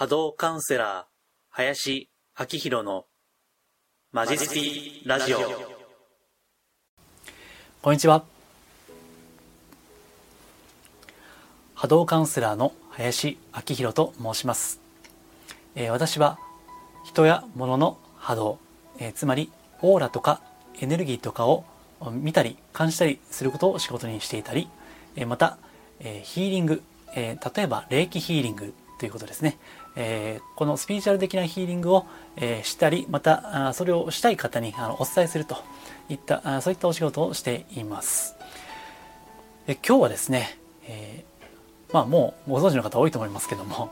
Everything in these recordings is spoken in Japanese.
波動カウンセラー、林明宏のマジスティラジオ。こんにちは。波動カウンセラーの林明宏と申します。えー、私は人や物の波動、えー、つまりオーラとかエネルギーとかを見たり感じたりすることを仕事にしていたり、えー、また、えヒーリング、え例えば霊気ヒーリングということですね。えこのスピリチュアル的なヒーリングを、えしたり、またあそれをしたい方にあのお伝えするといったあそういったお仕事をしています。え今日はですね、えまあもうご存知の方多いと思いますけども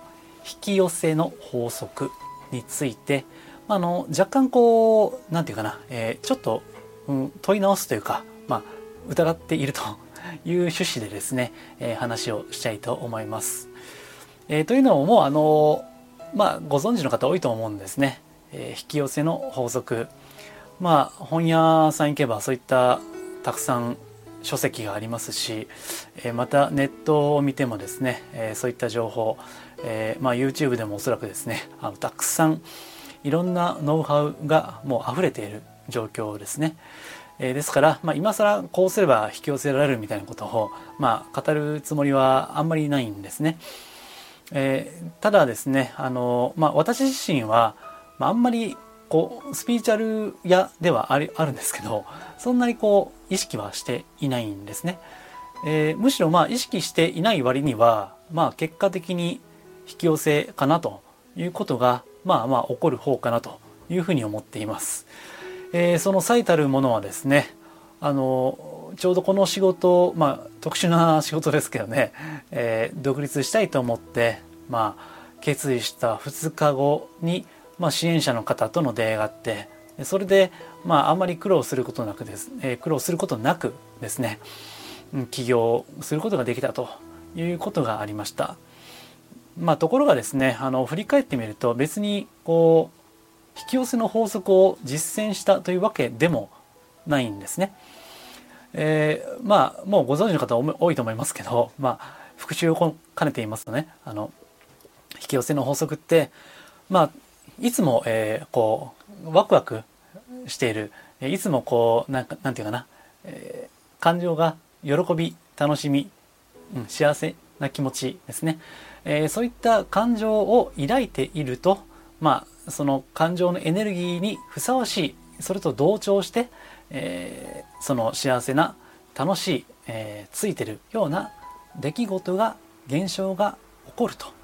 引き寄せの法則について、まあ、の若干こう何て言うかな、えー、ちょっと、うん、問い直すというか、まあ、疑っているという趣旨でですね、えー、話をしたいと思います。えー、というのももうあのまあご存知の方多いと思うんですね。え引き寄せの法則まあ本屋さん行けばそういったたくさん書籍がありますし、えまたネットを見てもですね、えそういった情報、えまあ、YouTube でもおそらくですねあのたくさんいろんなノウハウがもう溢れている状況ですね。えですから、まあ、今更こうすれば引き寄せられるみたいなことを、まあ、語るつもりはあんまりないんですね。えー、ただですねあの、まあ、私自身は、まあ、あんまりこうスピーチャル屋ではあるんですけどそんなにこう意識はしていないんですね。えー、むしろまあ意識していない割にはまあ結果的に引き寄せかなということがまあまあ起こる方かなというふうに思っています。えー、その最たるものはですねあのちょうどこの仕事まあ特殊な仕事ですけどね、えー、独立したいと思ってまあ決意した2日後にまあ、支援者の方との出会いがあってそれで、まあ、あんまり苦労することなくです、えー、苦労することなくですね起業することができたということがありました。まあ、ところがですねあの振り返ってみると別にこう引き寄せの法則を実践したというわけでもないんですね。えー、まあもうご存知の方多いと思いますけど、まあ、復習を兼ねていますとねあの引き寄せの法則ってまあいつも、えー、こうワクワクしているいつもこうなんかなんていうかな、えー、感情が喜び楽しみ、うん、幸せな気持ちですね、えー、そういった感情を抱いているとまあその感情のエネルギーにふさわしいそれと同調して、えー、その幸せな楽しい、えー、ついてるような出来事が現象が起こると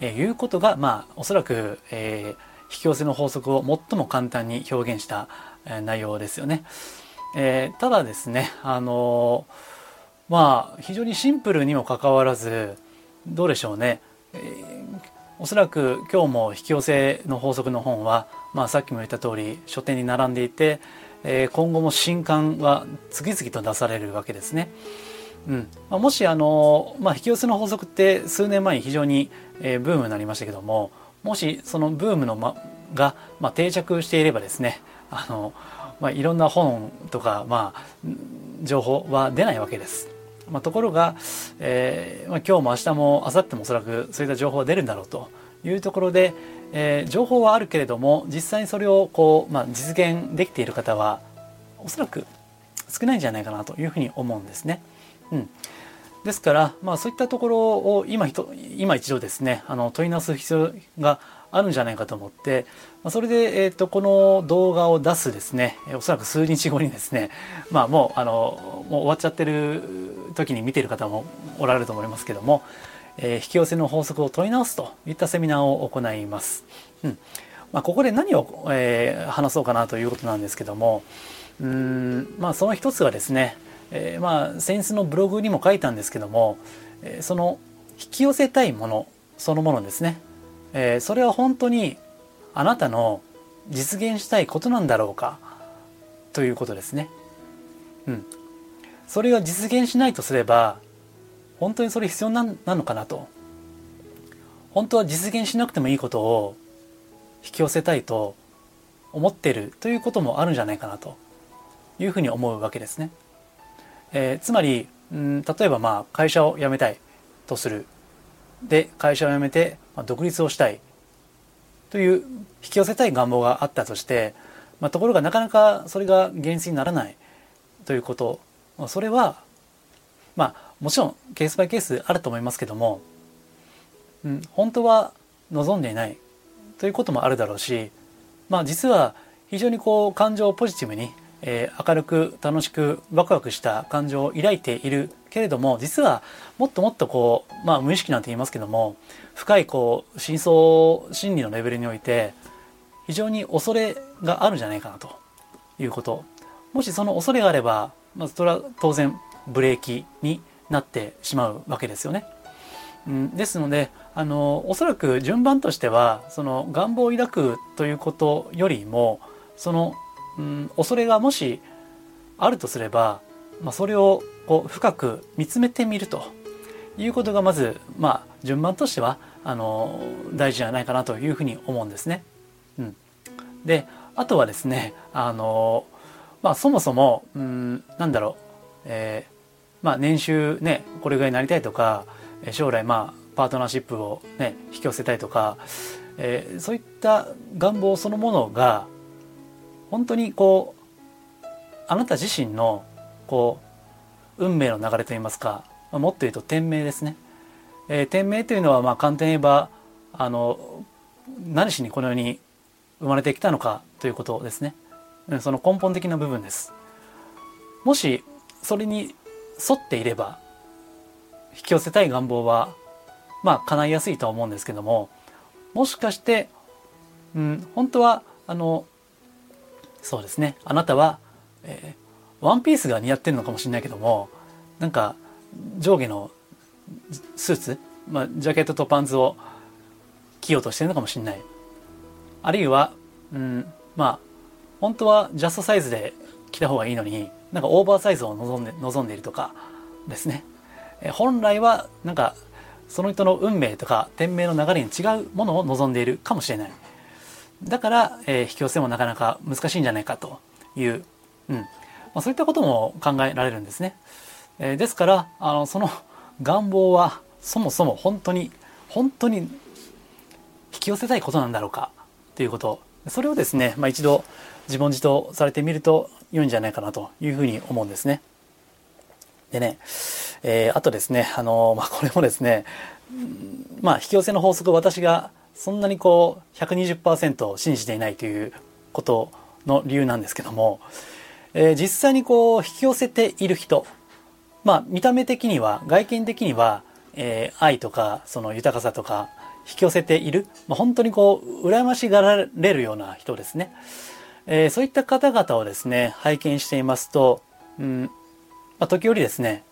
えー、いうことが、まあ、おそらく、えー、引き寄せの法則を最も簡単に表現した、えー、内容ですよね。えー、ただですね、あのー、まあ、非常にシンプルにもかかわらず、どうでしょうね。えー、おそらく今日も引き寄せの法則の本は、まあ、さっきも言った通り書店に並んでいて、えー、今後も新刊は次々と出されるわけですね。うんまあ、もしあの、まあ、引き寄せの法則って数年前に非常に、えー、ブームになりましたけどももしそのブームの、ま、が、まあ、定着していればですねあの、まあ、いろんな本とか、まあ、情報は出ないわけです。まあ、ところが、えーまあ、今日も明日も明後日もおそらくそういった情報が出るんだろうというところで、えー、情報はあるけれども実際にそれをこう、まあ、実現できている方はおそらく少ないんじゃないかなというふうに思うんですね。うん、ですから、まあ、そういったところを今今一度ですねあの問い直す必要があるんじゃないかと思って、まあ、それで、えーと、この動画を出すですねおそらく数日後にですね、まあ、もうあのもう終わっちゃってる時に見てる方もおられると思いますけども、えー、引き寄せの法則を問い直すといったセミナーを行います。うんまあ、ここで何を、えー、話そうかなということなんですけどもうんまあその一つがですねえー、まあ先日のブログにも書いたんですけども、えー、その引き寄せたいものそのものですね、えー、それは本当にあなたの実現したいことなんだろうかということですね。うん。それが実現しないとすれば本当にそれ必要なのかなと。本当は実現しなくてもいいことを引き寄せたいと思ってるということもあるんじゃないかなというふうに思うわけですね。えー、つまり、うん、例えばまあ会社を辞めたいとするで会社を辞めて独立をしたいという引き寄せたい願望があったとして、まあ、ところがなかなかそれが現実にならないということそれはまあもちろんケースバイケースあると思いますけども、うん、本当は望んでいないということもあるだろうしまあ実は非常にこう感情をポジティブに、えー、明るく楽しくワクワクした感情を抱いているけれども実はもっともっとこうまあ無意識なんて言いますけども深いこう深層心理のレベルにおいて非常に恐れがあるんじゃないかなと。いうこと。もしその恐れがあれば、まずそれは当然ブレーキになってしまうわけですよね。うん、ですのであのおそらく順番としてはその願望を抱くということよりもその、うん、恐れがもしあるとすれば、まあ、それをこう深く見つめてみるということがまず、まあ、順番としてはあの大事じゃないかなというふうに思うんですね。うん、であとはですねあの、まあ、そもそも、うん、なんだろう、えーまあ、年収ねこれぐらいになりたいとか将来まあパートナーシップをね引き寄せたいとか、えー、そういった願望そのものが本当にこうあなた自身のこう運命の流れといいますか、まあ、もっと言うと天命ですね。えー、天命というのはまあ簡単に言えばあの何しにこの世に生まれてきたのかということですね。その根本的な部分です。もしそれに沿っていれば引き寄せたい願望はまあ叶いやすいとは思うんですけどももしかして、うん、本当はあのそうですねあなたは、えー、ワンピースが似合ってるのかもしれないけどもなんか上下のスーツ、まあ、ジャケットとパンツを着ようとしてるのかもしれない。あるいは、うん、まあ本当はジャストサイズで着た方がいいのになんかオーバーサイズを望んで望んでいるとかですね、え本来はなんかその人の運命とか天命の流れに違うものを望んでいるかもしれない。だから、えー、引き寄せもなかなか難しいんじゃないかという、うん。まあ、そういったことも考えられるんですね、えー、ですからあのその願望はそもそも本当に本当に引き寄せたいことなんだろうかということ。それをですね、まあ、一度自問自答されてみると良いんじゃないかなというふうに思うんですね。でね、えー、あとですね、あのまあ、これもですね、まあ、引き寄せの法則私がそんなにこう120%信じていないということの理由なんですけども、えー、実際にこう引き寄せている人、まあ、見た目的には外見的には、えー、愛とかその豊かさとか引き寄せている、まあ、本当にこう羨ましがられるような人ですね。えー、そういった方々をですね、拝見していますと、うん、まあ、時折ですね、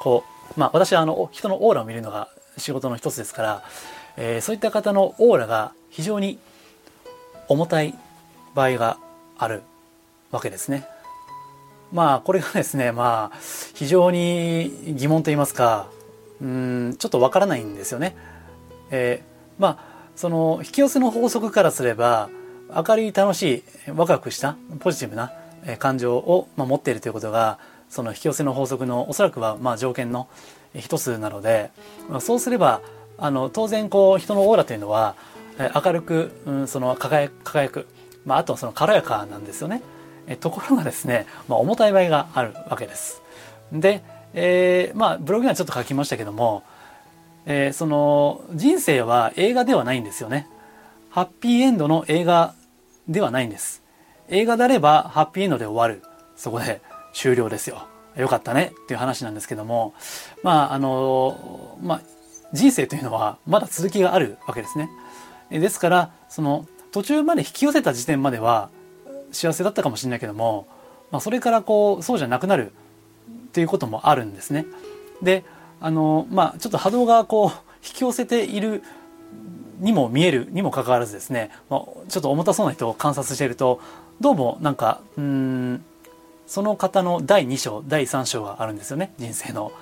こう、まあ、私はあの、人のオーラを見るのが仕事の一つですから、えー、そういった方のオーラが非常に重たい場合があるわけですね。まあ、これがですね、まあ、非常に疑問と言いますか、うん、ちょっとわからないんですよね。えー、まあ、その、引き寄せの法則からすれば、明るい楽しいワクワクしたポジティブな感情を持っているということがその引き寄せの法則のおそらくはまあ条件の一つなのでそうすればあの当然こう人のオーラというのは明るく、うん、その輝く、まあ、あとはその軽やかなんですよね。ところがですね、まあ、重たい場合があるわけです。で、えー、まあブログにはちょっと書きましたけども、えー、その人生は映画ではないんですよね。ハッピーエンドの映画ではないんです。映画であればハッピーエンドで終わる。そこで終了ですよ。よかったねっていう話なんですけども、まあ、あの、まあ、人生というのはまだ続きがあるわけですね。ですから、その途中まで引き寄せた時点までは幸せだったかもしれないけども、まあ、それからこう、そうじゃなくなるっていうこともあるんですね。で、あの、まあ、ちょっと波動がこう、引き寄せているにも見えるにもかかわらずですね、まあ、ちょっと重たそうな人を観察しているとどうもなんかうんその方の第2章第3章があるんですよね人生の。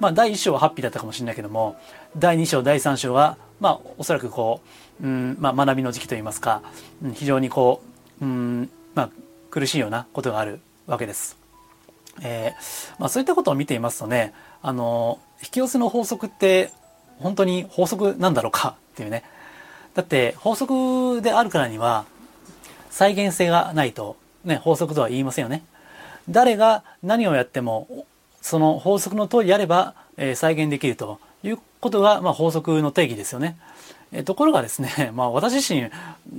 まあ、第1章はハッピーだったかもしれないけども第2章第3章は、まあ、おそらくこう、うんまあ、学びの時期といいますか、うん、非常にこう、うんまあ、苦しいようなことがあるわけです。えーまあ、そういったことを見ていますとねあの引き寄せの法則って本当に法則なんだろうかっていうね。だって法則であるからには再現性がないと、ね、法則とは言いませんよね。誰が何をやってもその法則の通りやれば、えー、再現できるということが、まあ、法則の定義ですよね。えところがですね、まあ、私自身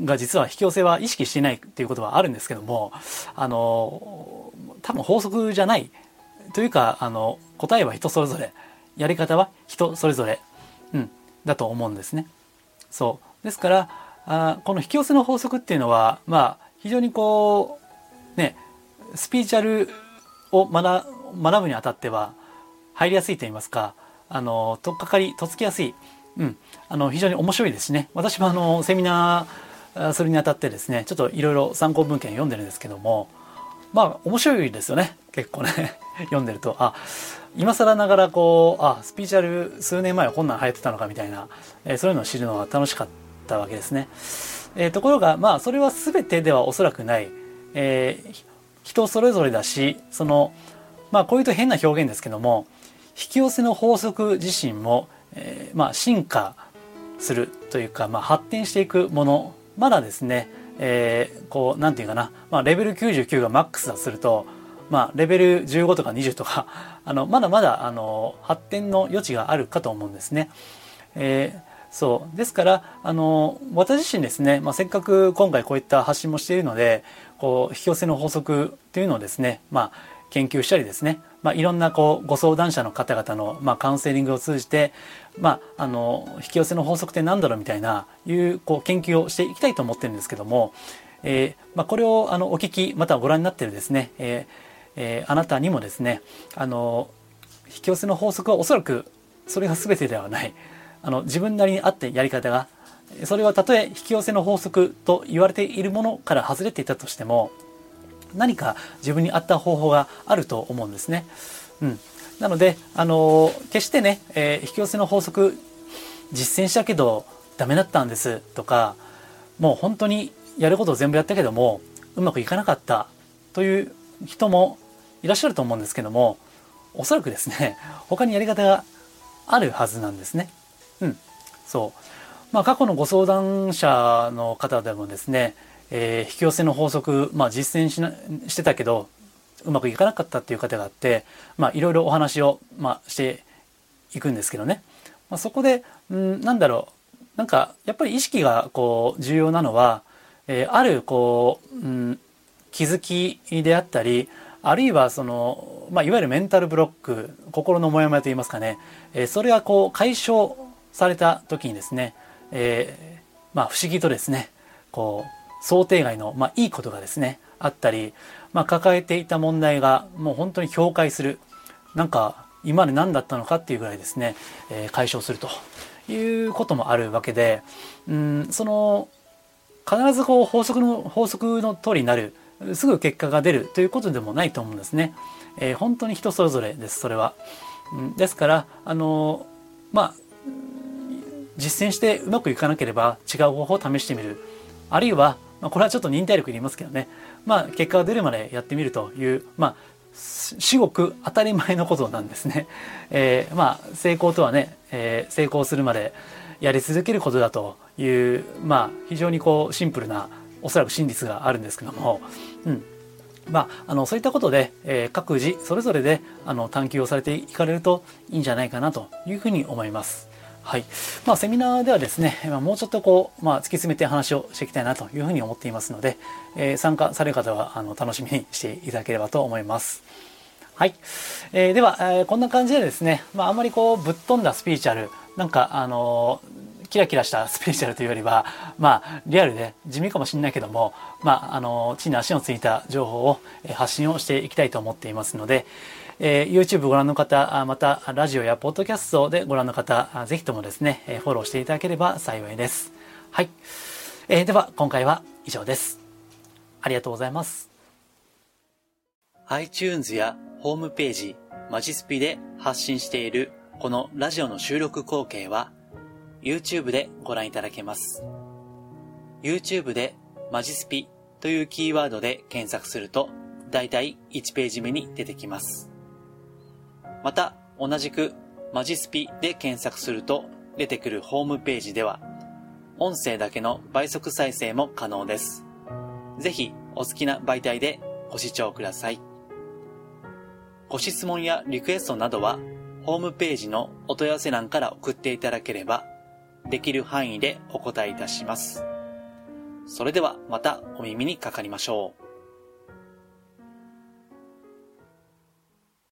が実は引き寄せは意識していないっていうことはあるんですけども、あの、多分法則じゃないというか、あの、答えは人それぞれ、やり方は人それぞれ、うん、だと思うんですね。そう。ですから、あこの引き寄せの法則っていうのは、まあ、非常にこう、ね、スピーチャルを学学ぶにあたっては入りやすいと言いますか、あの、とっかかり、とっつきやすい、うん、あの、非常に面白いですしね。私もあの、セミナーするにあたってですね、ちょっといろいろ参考文献読んでるんですけども、まあ、面白いですよね。結構ね。読んでると、あ、今更ながらこう、あ、スピーチャル数年前はこんなん流行ってたのかみたいな、えー、そういうのを知るのは楽しかったたわけですね。えー、ところが、まあ、それは全てではおそらくない。えー、人それぞれだし、その、まあ、こういうと変な表現ですけども、引き寄せの法則自身も、えー、まあ、進化するというか、まあ、発展していくものまだですね、えー、こうなんていうかな、まあ、レベル99がマックスだとすると、まあ、レベル15とか20とかあのまだまだあの発展の余地があるかと思うんですね。えーそう。ですからあの私自身ですね、まあ、せっかく今回こういった発信もしているのでこう引き寄せの法則というのをですね、まあ、研究したりですね、まあ、いろんなこうご相談者の方々の、まあ、カウンセリングを通じて、まあ、あの引き寄せの法則って何だろうみたいないうこう研究をしていきたいと思ってるんですけども、えーまあ、これをあのお聞きまたはご覧になってるですね、えーえー、あなたにもですねあの引き寄せの法則はおそらくそれが全てではないあの自分なりにあってやり方がそれはたとえ引き寄せの法則と言われているものから外れていたとしても何か自分に合った方法があると思うんですね。うん、なので、あの決してね、えー、引き寄せの法則実践したけどダメだったんですとかもう本当にやることを全部やったけどもうまくいかなかったという人もいらっしゃると思うんですけどもおそらくですね他にやり方があるはずなんですね。うん、そう。まあ、過去のご相談者の方でもですねえー、引き寄せの法則、まあ、実践しなしてたけどうまくいかなかったっていう方があってまあいろいろお話を、まあ、していくんですけどね、まあ、そこで、うん、なんだろう。なんかやっぱり意識がこう重要なのは、えー、あるこう、うん、気づきであったりあるいはその、まあ、いわゆるメンタルブロック心のモヤモヤといいますかね、えー、それがこう解消された時にですね、えー、まあ不思議とですねこう想定外の、まあ、いいことがですねあったり、まあ、抱えていた問題がもう本当に境界するなんか今まで何だったのかっていうぐらいですね、えー、解消するということもあるわけでうんその必ずこう法則の法則の通りになるすぐ結果が出るということでもないと思うんですね。えー、本当に人それぞれですそれは。うん、ですからあのまあ実践してうまくいかなければ違う方法を試してみるあるいはまあ、これはちょっと忍耐力いりますけどね、まあ、結果が出るまでやってみるという、まあ、至極当たり前のことなんですね。えー、まあ、成功とはね、えー、成功するまでやり続けることだという、まあ、非常にこう、シンプルな、おそらく真実があるんですけども、うん。まあ、あの、そういったことで、えー、各自それぞれで、あの、探求をされていかれるといいんじゃないかなというふうに思います。はい。まあ、セミナーではですね、もうちょっとこう、まあ、突き詰めて話をしていきたいなというふうに思っていますので、えー、参加される方は、あの、楽しみにしていただければと思います。はい。えー、では、えー、こんな感じでですね、まあ、あんまりこう、ぶっ飛んだスピーチャル、なんか、あのキラキラしたスピーチャルというよりは、まあ、リアルで地味かもしれないけども、まあ、あの地に足のついた情報を発信をしていきたいと思っていますので、えー、YouTube ご覧の方、またラジオやポッドキャストでご覧の方、ぜひともですね、フォローしていただければ幸いです。はい。えー、では、今回は以上です。ありがとうございます。iTunes やホームページ、マジスピで発信しているこのラジオの収録光景は YouTube でご覧いただけます。YouTube でマジスピというキーワードで検索するとだいたい1ページ目に出てきます。また、同じくマジスピで検索すると出てくるホームページでは、音声だけの倍速再生も可能です。ぜひお好きな媒体でご視聴ください。ご質問やリクエストなどは、ホームページのお問い合わせ欄から送っていただければ、できる範囲でお答えいたします。それではまたお耳にかかりましょう。